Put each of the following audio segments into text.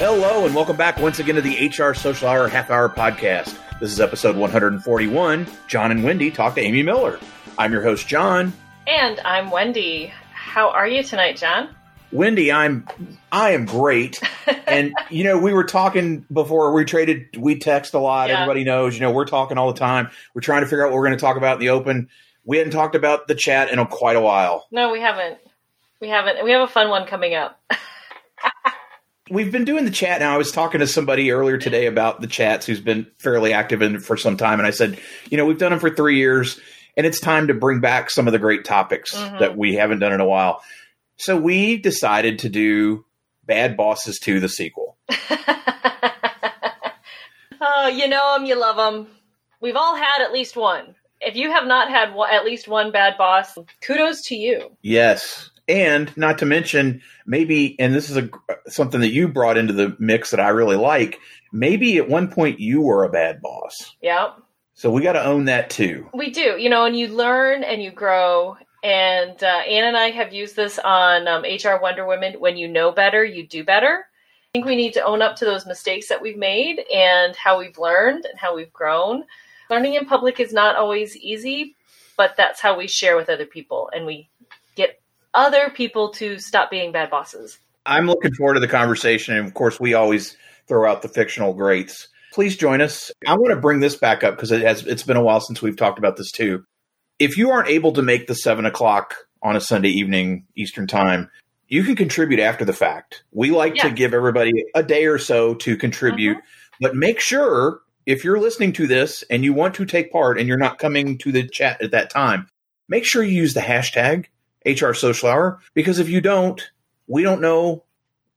Hello, and welcome back once again to the HR Social Hour Half Hour Podcast. This is episode 141. Jon and Wendy talk to Amy Miller. I'm your host, Jon. And I'm Wendy. How are you tonight, Jon? Wendy, I'm I am great. and you know, we were talking before we traded we text a lot. Yeah. Everybody knows, you know, we're talking all the time. We're trying to figure out what we're going to talk about in the open. We hadn't talked about the chat in a, quite a while. No, we haven't. We haven't. We have a fun one coming up. We've been doing the chat now. I was talking to somebody earlier today about the chats who's been fairly active in for some time, and I said, you know, we've done them for three years, and it's time to bring back some of the great topics Mhm. that we haven't done in a while. So we decided to do Bad Bosses 2, the sequel. oh, you know them, you love them. We've all had at least one. If you have not had one, at least one bad boss, kudos to you. Yes. And not to mention, maybe, and this is a, something that you brought into the mix that I really like. Maybe at one point you were a bad boss. Yeah, So we got to own that too. we do. You know, and you learn and you grow. And uh, Ann and I have used this on um, HR Wonder Women. When you know better, you do better. I think we need to own up to those mistakes that we've made and how we've learned and how we've grown. Learning in public is not always easy, but that's how we share with other people and we other people to stop being bad bosses. I'm looking forward to the conversation. And of course, we always throw out the fictional greats. Please join us. I want to bring this back up because it has it's been a while since we've talked about this too. If you aren't able to make the seven o'clock on a Sunday evening Eastern time, you can contribute after the fact. We like to give everybody a day or so to contribute, uh-huh. but make sure if you're listening to this and you want to take part and you're not coming to the chat at that time, make sure you use the hashtag HR Social Hour because if you don't, we don't know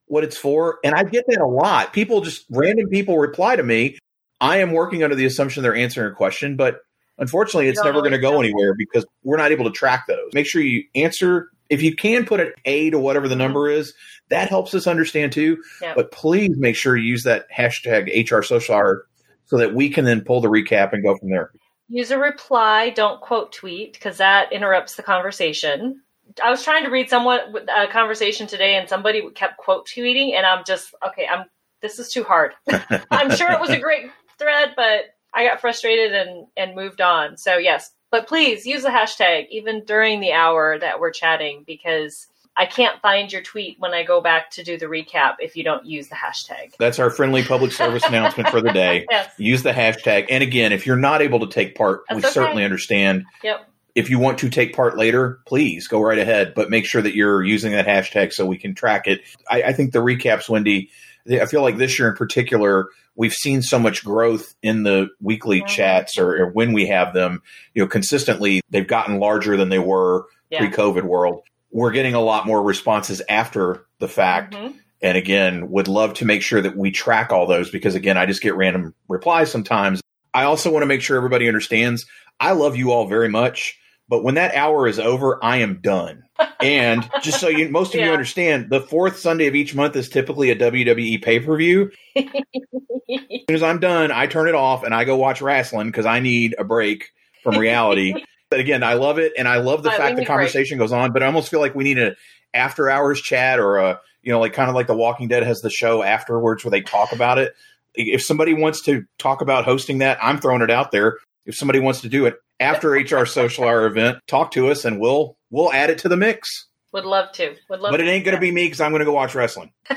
what it's for. And I get that a lot. People just random people reply to me. I am working under the assumption they're answering a question, but unfortunately, it's never going to go anywhere because we're not able to track those. Make sure you answer. If you can put an A to whatever the number is, that helps us understand too. Yeah. But please make sure you use that hashtag HR Social Hour so that we can then pull the recap and go from there. Use a reply, don't quote tweet because that interrupts the conversation. I was trying to read someone a uh, conversation today, and somebody kept quote tweeting, and I'm just okay. I'm this is too hard. I'm sure it was a great thread, but I got frustrated and and moved on. So yes, but please use the hashtag even during the hour that we're chatting because I can't find your tweet when I go back to do the recap if you don't use the hashtag. That's our friendly public service announcement for the day. Yes. use the hashtag. And again, if you're not able to take part, we okay. certainly understand. Yep. If you want to take part later, please go right ahead, but make sure that you're using that hashtag so we can track it. I, I think the recaps, Wendy, I feel like this year in particular, we've seen so much growth in the weekly chats or, or when we have them, you know, consistently, they've gotten larger than they were Yeah. pre-COVID world. We're getting a lot more responses after the fact. Mhm. And again, would love to make sure that we track all those because again, I just get random replies sometimes. I also want to make sure everybody understands I love you all very much, but when that hour is over, I am done. And just so you most of you understand, the fourth Sunday of each month is typically a WWE pay-per-view. As soon as I'm done, I turn it off and I go watch wrestling because I need a break from reality. but again, I love it and I love the we fact the a break. conversation goes on, but I almost feel like we need a after hours chat or a you know, like kind of like The Walking Dead has the show afterwards where they talk about it. If somebody wants to talk about hosting that, I'm throwing it out there. If somebody wants to do it after HR Social Hour event, talk to us and we'll we'll add it to the mix. Would love to. Would love But it ain't going to be me because I'm going to go watch wrestling.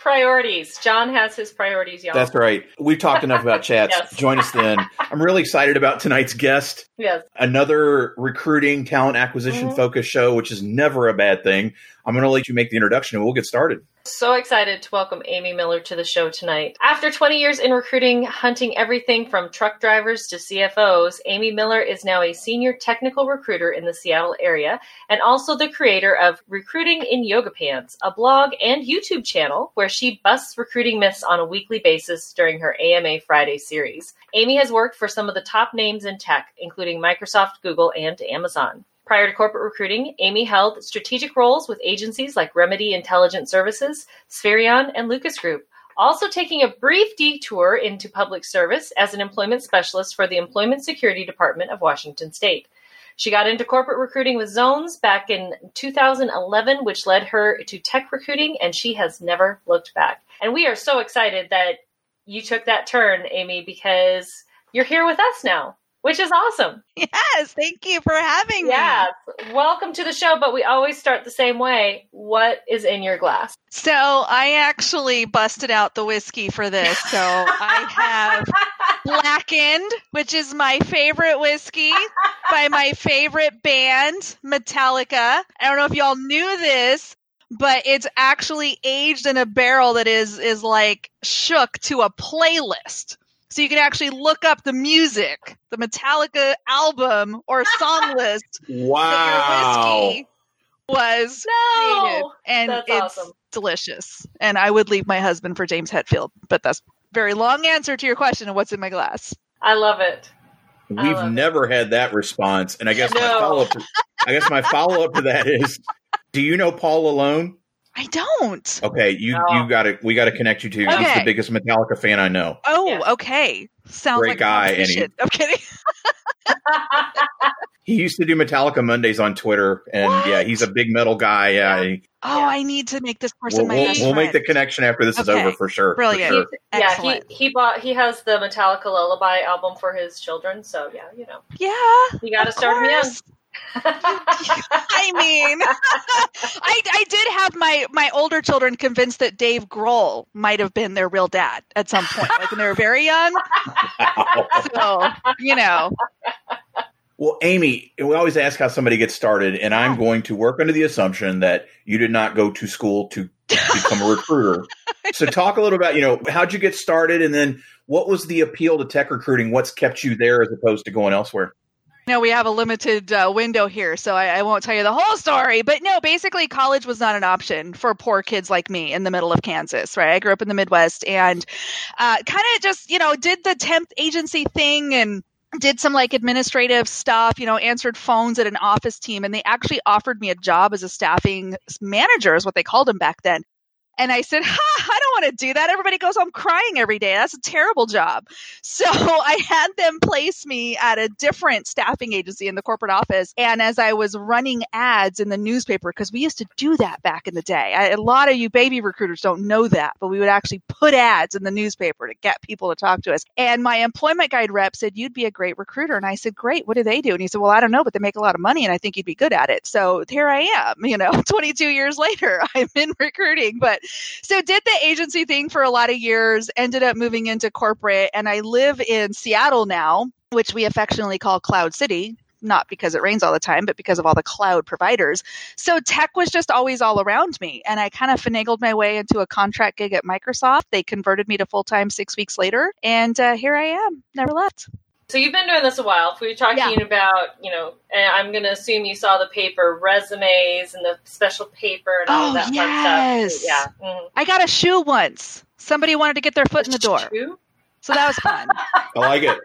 priorities. Jon has his priorities, y'all. That's right. We've talked enough about chats. Yes. Join us then. I'm really excited about tonight's guest. Yes. Another recruiting, talent acquisition Mhm. focused show, which is never a bad thing. I'm going to let you make the introduction and we'll get started. So excited to welcome Amy Miller to the show tonight. After 20 years in recruiting, hunting everything from truck drivers to CFOs, Amy Miller is now a senior technical recruiter in the Seattle area and also the creator of Recruiting in Yoga Pants, a blog and YouTube channel where she busts recruiting myths on a weekly basis during her AMA Friday series. Amy has worked for some of the top names in tech, including Microsoft, Google, and Amazon. Prior to corporate recruiting, Amy held strategic roles with agencies like Remedy Intelligent Services, Spherion, and Lucas Group, also taking a brief detour into public service as an employment specialist for the Employment Security Department of Washington State. She got into corporate recruiting with Zones back in 2011, which led her to tech recruiting, and she has never looked back. And we are so excited that you took that turn, Amy, because you're here with us now which is awesome. Yes, thank you for having me. Yes, welcome to the show. But we always start the same way. What is in your glass? So I actually busted out the whiskey for this. So I have Blackened, which is my favorite whiskey by my favorite band, Metallica. I don't know if y'all knew this, but it's actually aged in a barrel that is is like shook to a playlist. So you can actually look up the music, the Metallica album or song list. wow. whiskey was no! created. And That's it's awesome. delicious. And I would leave my husband for James Hetfield, but that's very long answer to your question of what's in my glass. I love it. We've love it. never had that response, and I guess my follow up. I guess my follow up to that is: Do you know Paul Alone? I don't. Okay, you No. you got to we got to connect you to. He's the biggest Metallica fan I know. Oh, Yes. okay. Sounds Great like guy, and he- I'm kidding. He used to do Metallica Mondays on Twitter, and What? yeah, he's a big metal guy. Yeah, Yeah. he- Oh, Yeah. I need to make this person we'll, my we'll, we'll make the connection after this is over for sure. for Brilliant. sure. yeah, he he bought he has the Metallica Lullaby album for his children. So yeah, you know, Yeah. you got to of start him young. I mean, I, I did have my, my older children convinced that Dave Grohl might have been their real dad at some point, like when they were very young. So, you know, Well, Amy, we always ask how somebody gets started, and I'm going to work under the assumption that you did not go to school to become a recruiter. So, talk a little about you know how'd you get started, and then what was the appeal to tech recruiting? What's kept you there as opposed to going elsewhere? No, we have a limited uh, window here, so I, I won't tell you the whole story. But no, basically, college was not an option for poor kids like me in the middle of Kansas, right? I grew up in the Midwest and uh, kind of just, you know, did the temp agency thing and did some like administrative stuff, you know, answered phones at an office team, and they actually offered me a job as a staffing manager, is what they called them back then. And I said, ha, I don't want to do that. Everybody goes home crying every day. That's a terrible job. So I had them place me at a different staffing agency in the corporate office. And as I was running ads in the newspaper, because we used to do that back in the day, I, a lot of you baby recruiters don't know that, but we would actually put ads in the newspaper to get people to talk to us. And my employment guide rep said, You'd be a great recruiter. And I said, Great. What do they do? And he said, Well, I don't know, but they make a lot of money and I think you'd be good at it. So here I am, you know, 22 years later, I'm in recruiting. But so did the agency thing for a lot of years, ended up moving into corporate, and I live in Seattle now, which we affectionately call Cloud City. Not because it rains all the time, but because of all the cloud providers. So tech was just always all around me. And I kind of finagled my way into a contract gig at Microsoft. They converted me to full time six weeks later. And uh, here I am, never left. So you've been doing this a while. If we were talking Yeah. about, you know, and I'm going to assume you saw the paper resumes and the special paper and all Oh, that yes. fun stuff. Yeah. Mhm. I got a shoe once. Somebody wanted to get their foot in the door. Shoe? So that was fun. I like it.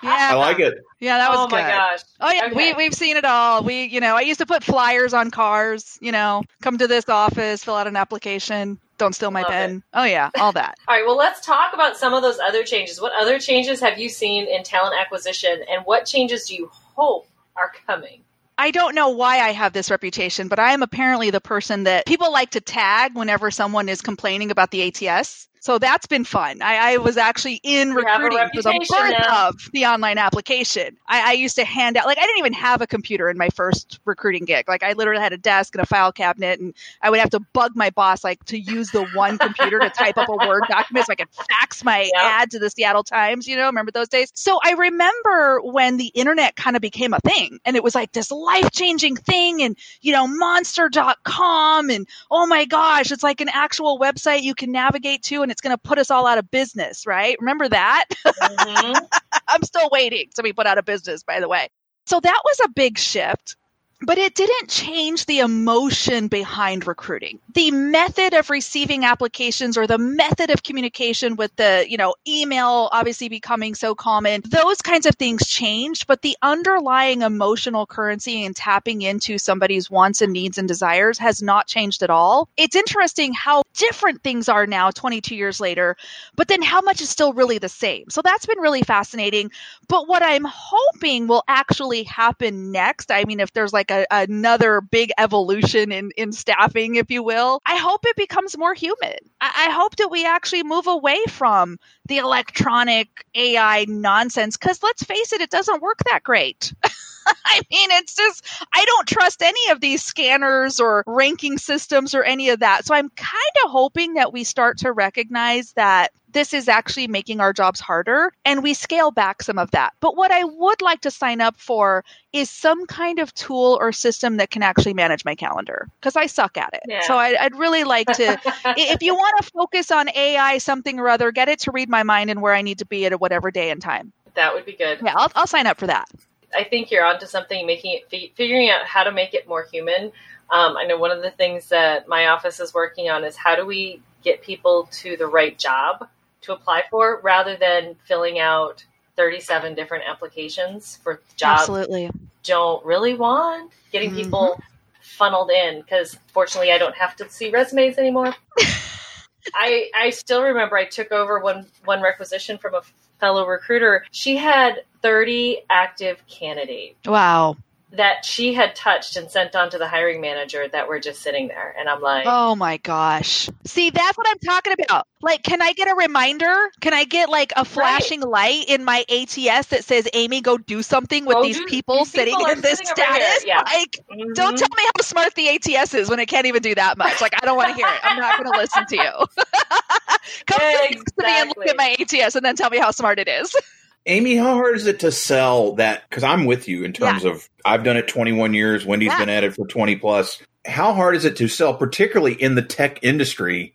Yeah. I like it. Yeah, that was oh my good. gosh. Oh yeah, Okay. we we've seen it all. We, you know, I used to put flyers on cars. You know, come to this office, fill out an application. Don't steal my Love pen. Oh yeah, all that. All right, well, let's talk about some of those other changes. What other changes have you seen in talent acquisition, and what changes do you hope are coming? I don't know why I have this reputation, but I am apparently the person that people like to tag whenever someone is complaining about the ATS. So that's been fun. I, I was actually in You have a recruiting for the birth now. of the online application. I, I used to hand out, like, I didn't even have a computer in my first recruiting gig. Like, I literally had a desk and a file cabinet, and I would have to bug my boss, like, to use the one computer to type up a Word document so I could fax my Yeah. ad to the Seattle Times, you know, remember those days? So I remember when the internet kind of became a thing, and it was like this life changing thing, and, you know, monster.com, and oh my gosh, it's like an actual website you can navigate to, and it's going to put us all out of business, right? Remember that? Mhm. I'm still waiting to be put out of business, by the way. So that was a big shift. But it didn't change the emotion behind recruiting. The method of receiving applications or the method of communication with the, you know, email obviously becoming so common, those kinds of things changed, but the underlying emotional currency and tapping into somebody's wants and needs and desires has not changed at all. It's interesting how different things are now 22 years later, but then how much is still really the same. So that's been really fascinating. But what I'm hoping will actually happen next, I mean, if there's like like a, another big evolution in, in staffing, if you will. I hope it becomes more human. I, I hope that we actually move away from the electronic AI nonsense because let's face it, it doesn't work that great. I mean, it's just, I don't trust any of these scanners or ranking systems or any of that. So I'm kind of hoping that we start to recognize that this is actually making our jobs harder and we scale back some of that. But what I would like to sign up for is some kind of tool or system that can actually manage my calendar because I suck at it. Yeah. So I, would really like to, if you want to focus on AI something or other, get it to read my mind and where I need to be at whatever day and time. That would be good. Yeah, I'll, I'll sign up for that. I think you're onto something, making it, figuring out how to make it more human. Um, I know one of the things that my office is working on is how do we get people to the right job to apply for rather than filling out 37 different applications for jobs Absolutely. don't really want getting mm-hmm. people funneled in because fortunately I don't have to see resumes anymore. I I still remember I took over one one requisition from a fellow recruiter. She had 30 active candidates. Wow that she had touched and sent on to the hiring manager that were just sitting there. And I'm like, oh my gosh. See, that's what I'm talking about. Like, can I get a reminder? Can I get like a flashing right. light in my ATS that says, Amy, go do something with these, do, people these sitting people in this sitting status? Yeah. Like, mm-hmm. don't tell me how smart the ATS is when it can't even do that much. Like, I don't want to hear it. I'm not going to listen to you. Come exactly. to me and look at my ATS and then tell me how smart it is. Amy, how hard is it to sell that? Because I'm with you in terms yeah. of I've done it 21 years. Wendy's yeah. been at it for 20 plus. How hard is it to sell, particularly in the tech industry,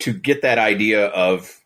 to get that idea of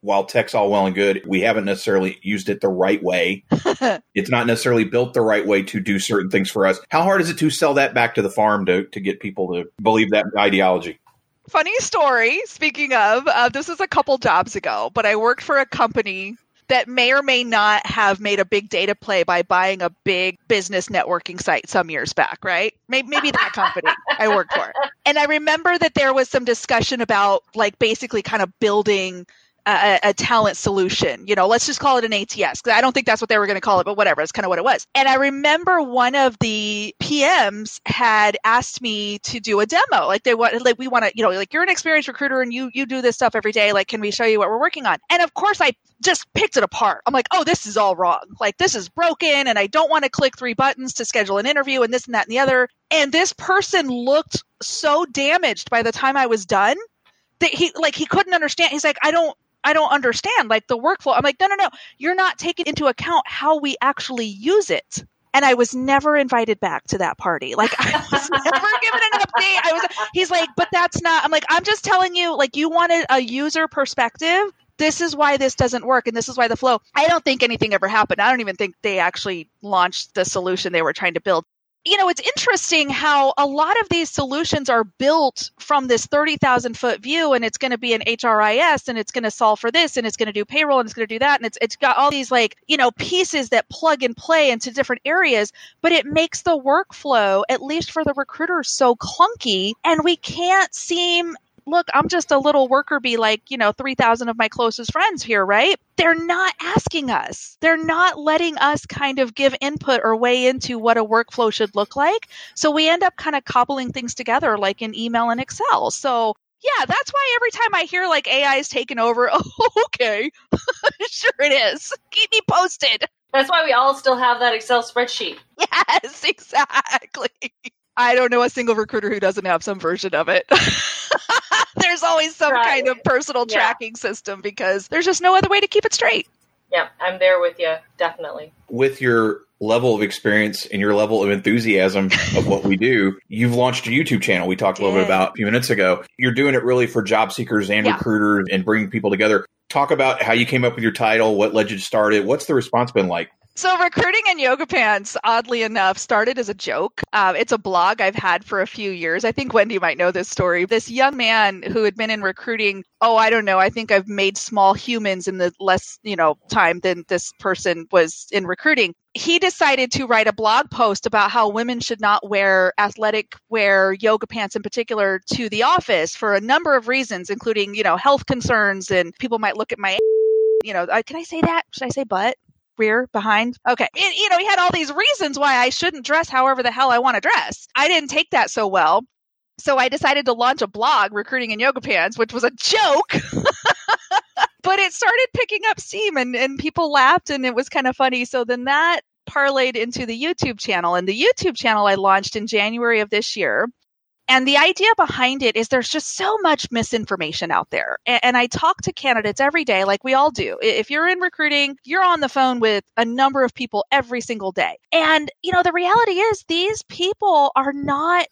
while tech's all well and good, we haven't necessarily used it the right way. it's not necessarily built the right way to do certain things for us. How hard is it to sell that back to the farm to, to get people to believe that ideology? Funny story. Speaking of, uh, this was a couple jobs ago, but I worked for a company that may or may not have made a big data play by buying a big business networking site some years back, right? Maybe, maybe that company I worked for. And I remember that there was some discussion about like basically kind of building a, a, talent solution. You know, let's just call it an ATS because I don't think that's what they were going to call it, but whatever. It's kind of what it was. And I remember one of the PMs had asked me to do a demo. Like they want, like we want to, you know, like you're an experienced recruiter and you you do this stuff every day. Like, can we show you what we're working on? And of course, I just picked it apart. I'm like, oh, this is all wrong. Like this is broken, and I don't want to click three buttons to schedule an interview, and this and that and the other. And this person looked so damaged by the time I was done that he like he couldn't understand. He's like, I don't I don't understand like the workflow. I'm like, no, no, no. You're not taking into account how we actually use it. And I was never invited back to that party. Like I was never given an update. I was he's like, but that's not I'm like, I'm just telling you, like you wanted a user perspective this is why this doesn't work and this is why the flow i don't think anything ever happened i don't even think they actually launched the solution they were trying to build you know, it's interesting how a lot of these solutions are built from this 30,000 foot view and it's going to be an HRIS and it's going to solve for this and it's going to do payroll and it's going to do that. And it's, it's got all these like, you know, pieces that plug and play into different areas, but it makes the workflow, at least for the recruiters, so clunky and we can't seem look, I'm just a little worker bee like, you know, 3,000 of my closest friends here, right? They're not asking us. They're not letting us kind of give input or weigh into what a workflow should look like. So we end up kind of cobbling things together like in email and Excel. So yeah, that's why every time I hear like AI is taken over, oh, okay, sure it is. Keep me posted. That's why we all still have that Excel spreadsheet. Yes, exactly. I don't know a single recruiter who doesn't have some version of it. There's always some right. kind of personal yeah. tracking system because there's just no other way to keep it straight. Yeah, I'm there with you, definitely. With your level of experience and your level of enthusiasm of what we do, you've launched a YouTube channel we talked a little bit about a few minutes ago. You're doing it really for job seekers and yeah. recruiters and bringing people together. Talk about how you came up with your title, what led you to start it. What's the response been like? So, recruiting in yoga pants, oddly enough, started as a joke. Um, it's a blog I've had for a few years. I think Wendy might know this story. This young man who had been in recruiting, oh, I don't know, I think I've made small humans in the less, you know, time than this person was in recruiting. He decided to write a blog post about how women should not wear athletic wear, yoga pants in particular, to the office for a number of reasons, including, you know, health concerns and people might look at my, you know, uh, can I say that? Should I say butt? Rear, behind. Okay. You know, he had all these reasons why I shouldn't dress however the hell I want to dress. I didn't take that so well. So I decided to launch a blog, Recruiting in Yoga Pants, which was a joke. but it started picking up steam and, and people laughed and it was kind of funny. So then that parlayed into the YouTube channel. And the YouTube channel I launched in January of this year. And the idea behind it is there's just so much misinformation out there. And, and, I talk to candidates every day, like we all do. If you're in recruiting, you're on the phone with a number of people every single day. And, you know, the reality is these people are not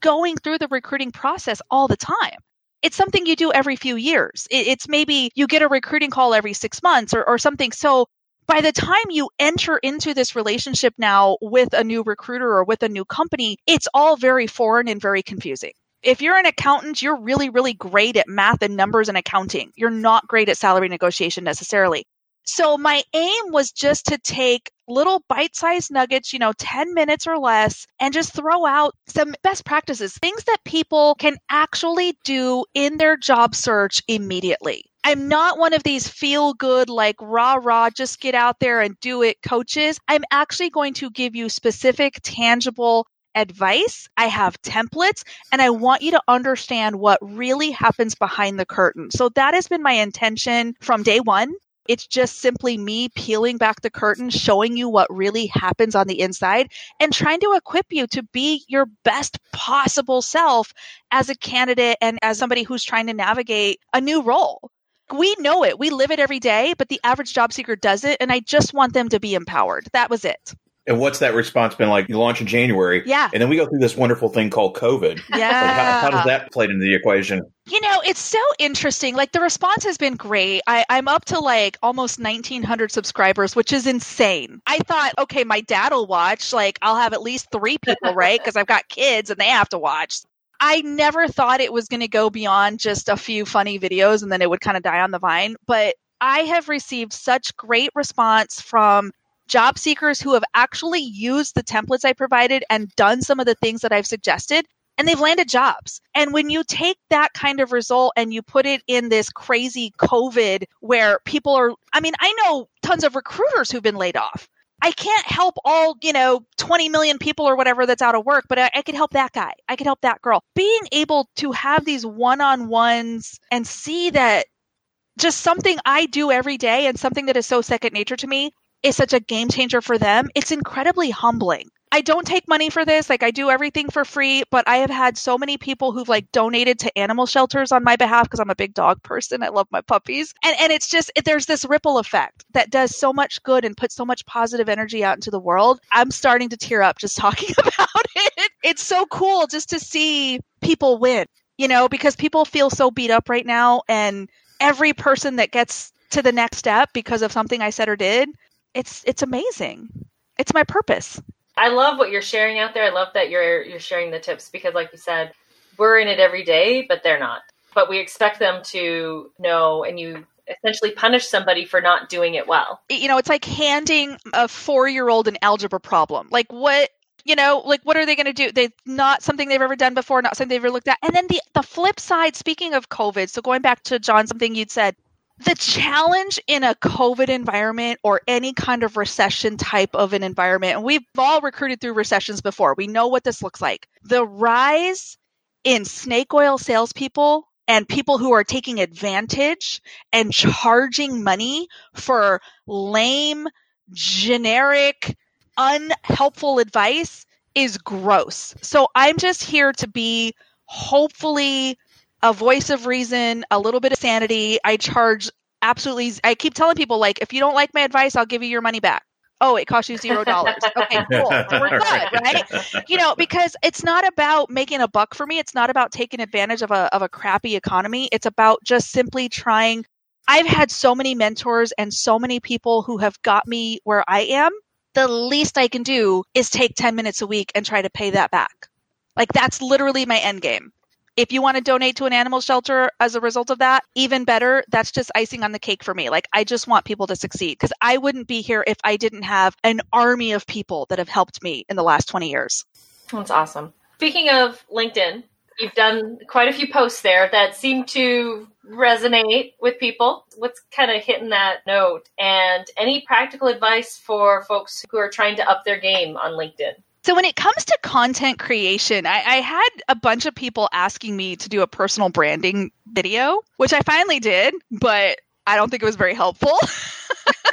going through the recruiting process all the time. It's something you do every few years. It's maybe you get a recruiting call every six months or, or something. So by the time you enter into this relationship now with a new recruiter or with a new company, it's all very foreign and very confusing. If you're an accountant, you're really, really great at math and numbers and accounting. You're not great at salary negotiation necessarily. So my aim was just to take little bite-sized nuggets, you know, 10 minutes or less and just throw out some best practices, things that people can actually do in their job search immediately. I'm not one of these feel good, like rah rah, just get out there and do it coaches. I'm actually going to give you specific, tangible advice. I have templates and I want you to understand what really happens behind the curtain. So that has been my intention from day one. It's just simply me peeling back the curtain, showing you what really happens on the inside, and trying to equip you to be your best possible self as a candidate and as somebody who's trying to navigate a new role we know it. We live it every day, but the average job seeker does it. And I just want them to be empowered. That was it. And what's that response been like? You launch in January. Yeah. And then we go through this wonderful thing called COVID. Yeah. Like how, how, does that play into the equation? You know, it's so interesting. Like the response has been great. I, I'm up to like almost 1,900 subscribers, which is insane. I thought, okay, my dad will watch. Like I'll have at least three people, right? Because I've got kids and they have to watch. I never thought it was going to go beyond just a few funny videos and then it would kind of die on the vine. But I have received such great response from job seekers who have actually used the templates I provided and done some of the things that I've suggested. And they've landed jobs. And when you take that kind of result and you put it in this crazy COVID where people are, I mean, I know tons of recruiters who've been laid off. I can't help all, you know, 20 million people or whatever that's out of work, but I, I could help that guy. I could help that girl. Being able to have these one on ones and see that just something I do every day and something that is so second nature to me is such a game changer for them. It's incredibly humbling. I don't take money for this. Like I do everything for free, but I have had so many people who've like donated to animal shelters on my behalf because I'm a big dog person. I love my puppies. And and it's just there's this ripple effect that does so much good and puts so much positive energy out into the world. I'm starting to tear up just talking about it. It's so cool just to see people win, you know, because people feel so beat up right now and every person that gets to the next step because of something I said or did, it's it's amazing. It's my purpose. I love what you're sharing out there. I love that you're you're sharing the tips because like you said, we're in it every day, but they're not. But we expect them to know and you essentially punish somebody for not doing it well. You know, it's like handing a 4-year-old an algebra problem. Like what you know, like what are they going to do? They not something they've ever done before, not something they've ever looked at. And then the the flip side, speaking of COVID, so going back to Jon, something you'd said, the challenge in a COVID environment or any kind of recession type of an environment, and we've all recruited through recessions before, we know what this looks like. The rise in snake oil salespeople and people who are taking advantage and charging money for lame, generic, unhelpful advice is gross. So I'm just here to be hopefully a voice of reason, a little bit of sanity. I charge absolutely. I keep telling people like, if you don't like my advice, I'll give you your money back. Oh, it costs you zero dollars. Okay, cool. we're good, right? You know, because it's not about making a buck for me. It's not about taking advantage of a of a crappy economy. It's about just simply trying. I've had so many mentors and so many people who have got me where I am. The least I can do is take 10 minutes a week and try to pay that back. Like that's literally my end game. If you want to donate to an animal shelter as a result of that, even better. That's just icing on the cake for me. Like, I just want people to succeed because I wouldn't be here if I didn't have an army of people that have helped me in the last 20 years. That's awesome. Speaking of LinkedIn, You've done quite a few posts there that seem to resonate with people. What's kind of hitting that note? And any practical advice for folks who are trying to up their game on LinkedIn? So, when it comes to content creation, I, I, had a bunch of people asking me to do a personal branding video, which I finally did, but I don't think it was very helpful.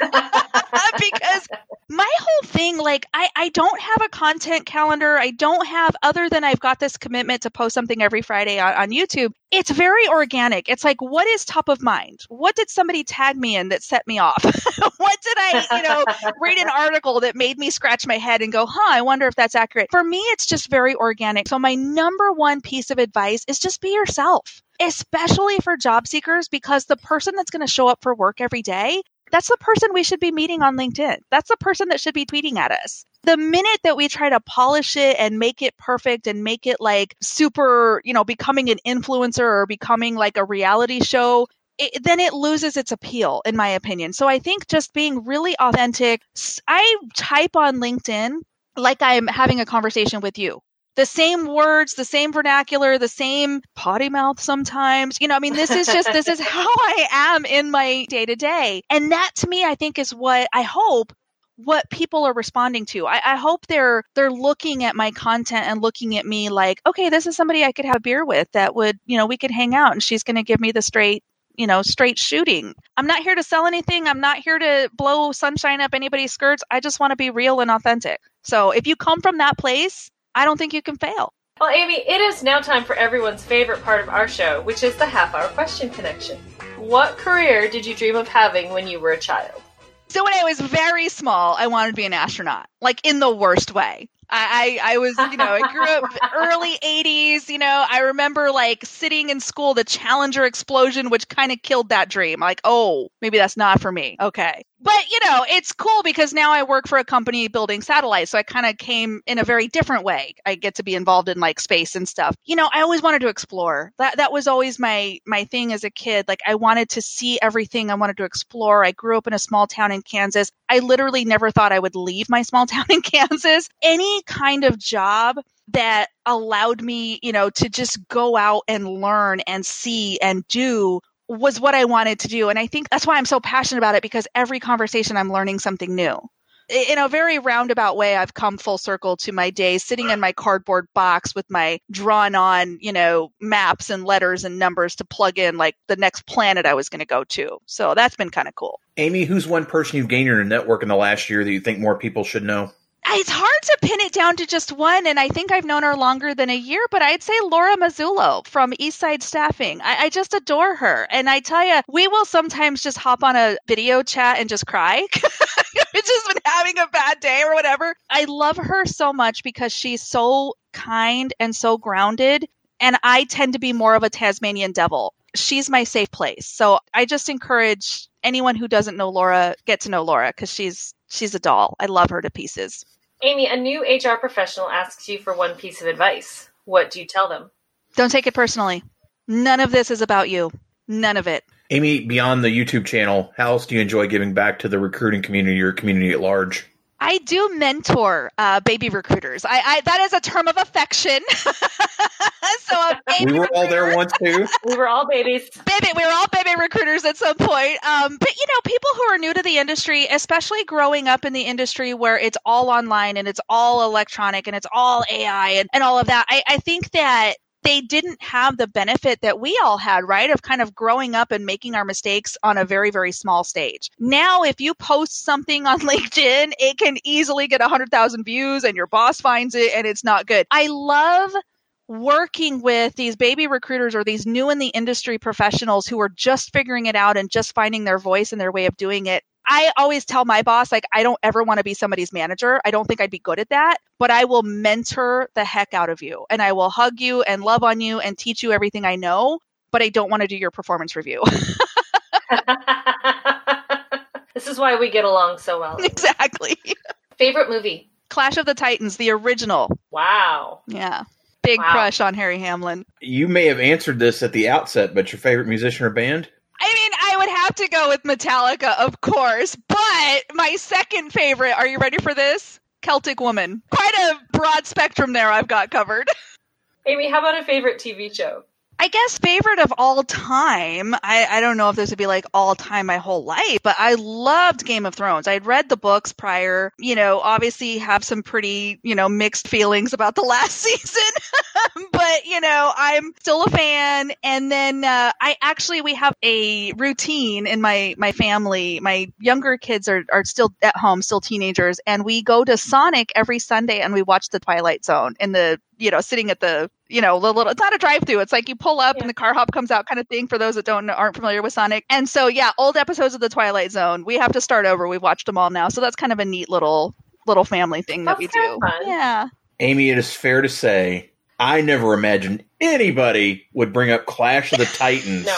because my whole thing like I, I don't have a content calendar. I don't have other than i've got this commitment to post something every friday on, on youtube it's very organic. It's like what is top of mind? What did somebody tag me in that set me off? What did i you know read an article that made me scratch my head and go huh i wonder if that's accurate. For me it's just very organic. So my number one piece of advice is just be yourself especially for job seekers because the person that's going to show up for work every day that's the person we should be meeting on LinkedIn. That's the person that should be tweeting at us. The minute that we try to polish it and make it perfect and make it like super, you know, becoming an influencer or becoming like a reality show, it, then it loses its appeal, in my opinion. So I think just being really authentic. I type on LinkedIn like I'm having a conversation with you the same words, the same vernacular, the same potty mouth sometimes. You know, I mean, this is just, this is how I am in my day to day. And that to me, I think is what I hope what people are responding to. I, I, hope they're they're looking at my content and looking at me like, okay, this is somebody I could have a beer with that would, you know, we could hang out and she's gonna give me the straight, you know, straight shooting. I'm not here to sell anything. I'm not here to blow sunshine up anybody's skirts. I just want to be real and authentic. So if you come from that place, I don't think you can fail. Well, Amy, it is now time for everyone's favorite part of our show, which is the half hour question connection. What career did you dream of having when you were a child? So, when I was very small, I wanted to be an astronaut, like in the worst way. I, I, I was, you know, I grew up early 80s, you know, I remember like sitting in school, the Challenger explosion, which kind of killed that dream. Like, oh, maybe that's not for me. Okay but you know it's cool because now i work for a company building satellites so i kind of came in a very different way. I get to be involved in like space and stuff. You know i always wanted to explore. That that was always my my thing as a kid. Like i wanted to see everything i wanted to explore. I grew up in a small town in kansas. I literally never thought i would leave my small town in kansas. Any kind of job that allowed me, you know, to just go out and learn and see and do was what I wanted to do. And I think that's why I'm so passionate about it because every conversation I'm learning something new. In a very roundabout way, I've come full circle to my days sitting in my cardboard box with my drawn on, you know, maps and letters and numbers to plug in like the next planet I was going to go to. So that's been kind of cool. Amy, who's one person you've gained in your network in the last year that you think more people should know? It's hard to pin it down to just one, and I think I've known her longer than a year, but I'd say Laura Mazzullo from Eastside Staffing. I, I just adore her. And I tell you, we will sometimes just hop on a video chat and just cry. it's just been having a bad day or whatever. I love her so much because she's so kind and so grounded. And I tend to be more of a Tasmanian devil. She's my safe place. So I just encourage anyone who doesn't know Laura, get to know Laura because she's she's a doll. I love her to pieces. Amy, a new HR professional asks you for one piece of advice. What do you tell them? Don't take it personally. None of this is about you. None of it. Amy, beyond the YouTube channel, how else do you enjoy giving back to the recruiting community or community at large? I do mentor uh, baby recruiters. I, I, that is a term of affection. so we were recruiter. all there once too. We were all babies. Baby, we were all baby recruiters at some point. Um, but you know, people who are new to the industry, especially growing up in the industry where it's all online and it's all electronic and it's all AI and, and all of that, I, I think that they didn't have the benefit that we all had, right? Of kind of growing up and making our mistakes on a very, very small stage. Now, if you post something on LinkedIn, it can easily get 100,000 views and your boss finds it and it's not good. I love working with these baby recruiters or these new in the industry professionals who are just figuring it out and just finding their voice and their way of doing it. I always tell my boss, like, I don't ever want to be somebody's manager. I don't think I'd be good at that, but I will mentor the heck out of you and I will hug you and love on you and teach you everything I know, but I don't want to do your performance review. this is why we get along so well. Exactly. Favorite movie? Clash of the Titans, the original. Wow. Yeah big wow. crush on Harry Hamlin. You may have answered this at the outset, but your favorite musician or band? I mean, I would have to go with Metallica, of course, but my second favorite, are you ready for this? Celtic Woman. Quite a broad spectrum there I've got covered. Amy, how about a favorite TV show? I guess favorite of all time. I, I don't know if this would be like all time my whole life, but I loved Game of Thrones. I'd read the books prior, you know, obviously have some pretty, you know, mixed feelings about the last season, but you know, I'm still a fan. And then uh, I actually we have a routine in my my family. My younger kids are are still at home, still teenagers, and we go to Sonic every Sunday and we watch the Twilight Zone in the you know, sitting at the, you know, the little, it's not a drive through. It's like you pull up yeah. and the car hop comes out kind of thing for those that don't, aren't familiar with Sonic. And so, yeah, old episodes of the Twilight Zone, we have to start over. We've watched them all now. So that's kind of a neat little, little family thing that's that we do. Fun. Yeah. Amy, it is fair to say, I never imagined anybody would bring up Clash of the Titans. no.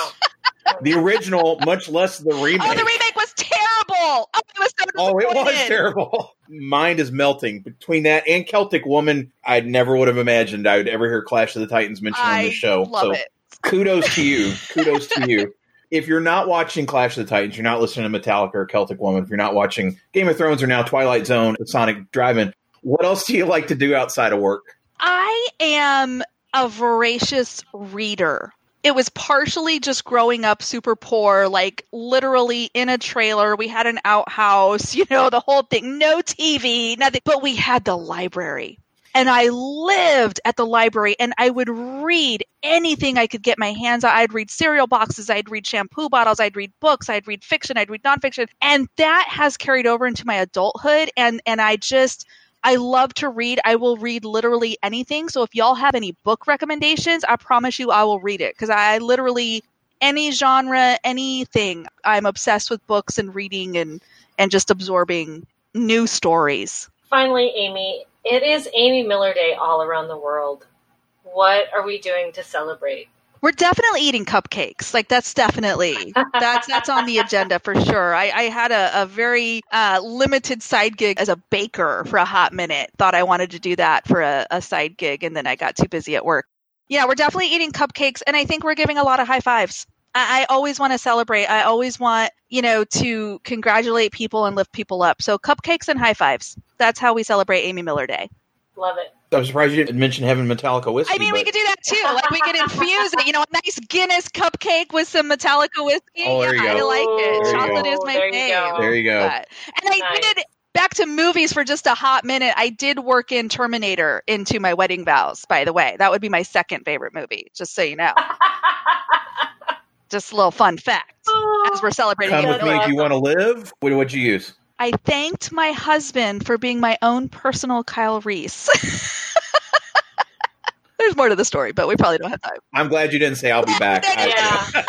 The original, much less the remake. Oh, the remake was terrible. Oh, it was so Oh, it was terrible. Mind is melting between that and Celtic Woman. I never would have imagined I would ever hear Clash of the Titans mentioned on the show. Love so it. kudos to you. Kudos to you. If you're not watching Clash of the Titans, you're not listening to Metallica or Celtic Woman. If you're not watching Game of Thrones or now Twilight Zone, Sonic Drive-In, what else do you like to do outside of work? I am a voracious reader. It was partially just growing up super poor, like literally in a trailer. We had an outhouse, you know, the whole thing, no TV, nothing, but we had the library. And I lived at the library and I would read anything I could get my hands on. I'd read cereal boxes, I'd read shampoo bottles, I'd read books, I'd read fiction, I'd read nonfiction. And that has carried over into my adulthood. And, and I just, I love to read. I will read literally anything. So if y'all have any book recommendations, I promise you I will read it because I literally any genre, anything. I'm obsessed with books and reading and and just absorbing new stories. Finally, Amy, it is Amy Miller Day all around the world. What are we doing to celebrate? We're definitely eating cupcakes. Like that's definitely that's that's on the agenda for sure. I, I had a, a very uh, limited side gig as a baker for a hot minute. Thought I wanted to do that for a, a side gig, and then I got too busy at work. Yeah, we're definitely eating cupcakes, and I think we're giving a lot of high fives. I, I always want to celebrate. I always want you know to congratulate people and lift people up. So cupcakes and high fives. That's how we celebrate Amy Miller Day. Love it. I'm surprised you didn't mention having Metallica whiskey. I mean, we could do that too. Like we could infuse it. You know, a nice Guinness cupcake with some Metallica whiskey. Oh, there you yeah, I like it. There Chocolate is my There fave. go. There you go. But- and I did back to movies for just a hot minute. I did work in Terminator into my wedding vows. By the way, that would be my second favorite movie. Just so you know. Just a little fun fact as we're celebrating. Come with me if you want to live. What would you use? I thanked my husband for being my own personal Kyle Reese. There's more to the story, but we probably don't have time. I'm glad you didn't say I'll be back. I- Yeah.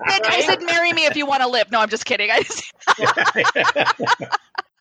I, said, I said, marry me if you want to live. No, I'm just kidding. I just,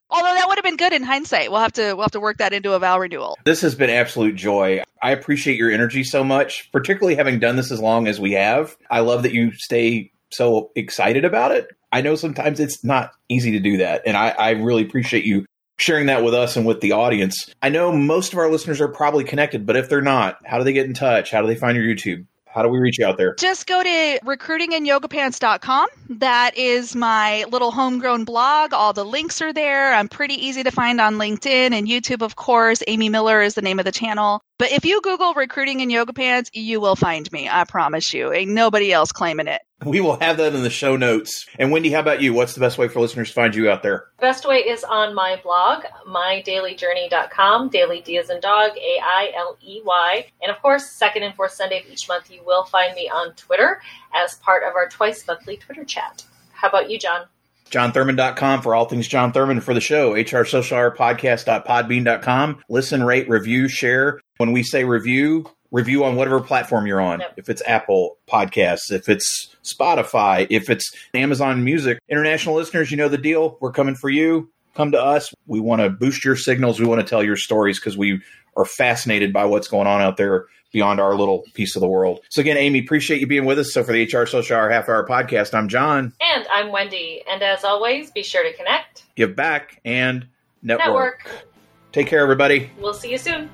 although that would have been good in hindsight. We'll have to we'll have to work that into a vow renewal. This has been absolute joy. I appreciate your energy so much, particularly having done this as long as we have. I love that you stay so excited about it. I know sometimes it's not easy to do that, and I, I really appreciate you sharing that with us and with the audience. I know most of our listeners are probably connected, but if they're not, how do they get in touch? How do they find your YouTube? How do we reach out there? Just go to recruitinginyogapants.com. That is my little homegrown blog. All the links are there. I'm pretty easy to find on LinkedIn and YouTube, of course. Amy Miller is the name of the channel. But if you Google recruiting in yoga pants, you will find me. I promise you. Ain't nobody else claiming it. We will have that in the show notes. And Wendy, how about you? What's the best way for listeners to find you out there? Best way is on my blog, mydaileyjourney.com. Dailey D as in dog, A I L E Y. And of course, second and fourth Sunday of each month, you will find me on Twitter as part of our twice monthly Twitter chat. How about you, Jon? JonThurman.com for all things Jon Thurman for the show. HR Social Hour Podcast.podbean.com. Listen, rate, review, share. When we say review, review on whatever platform you're on. Yep. If it's Apple Podcasts, if it's Spotify, if it's Amazon Music. International listeners, you know the deal. We're coming for you. Come to us. We want to boost your signals. We want to tell your stories because we are fascinated by what's going on out there beyond our little piece of the world. So again, Amy, appreciate you being with us. So for the HR Social Hour Half Hour Podcast, I'm Jon. And I'm Wendy. And as always, be sure to connect. Give back and network. Network. Take care, everybody. We'll see you soon.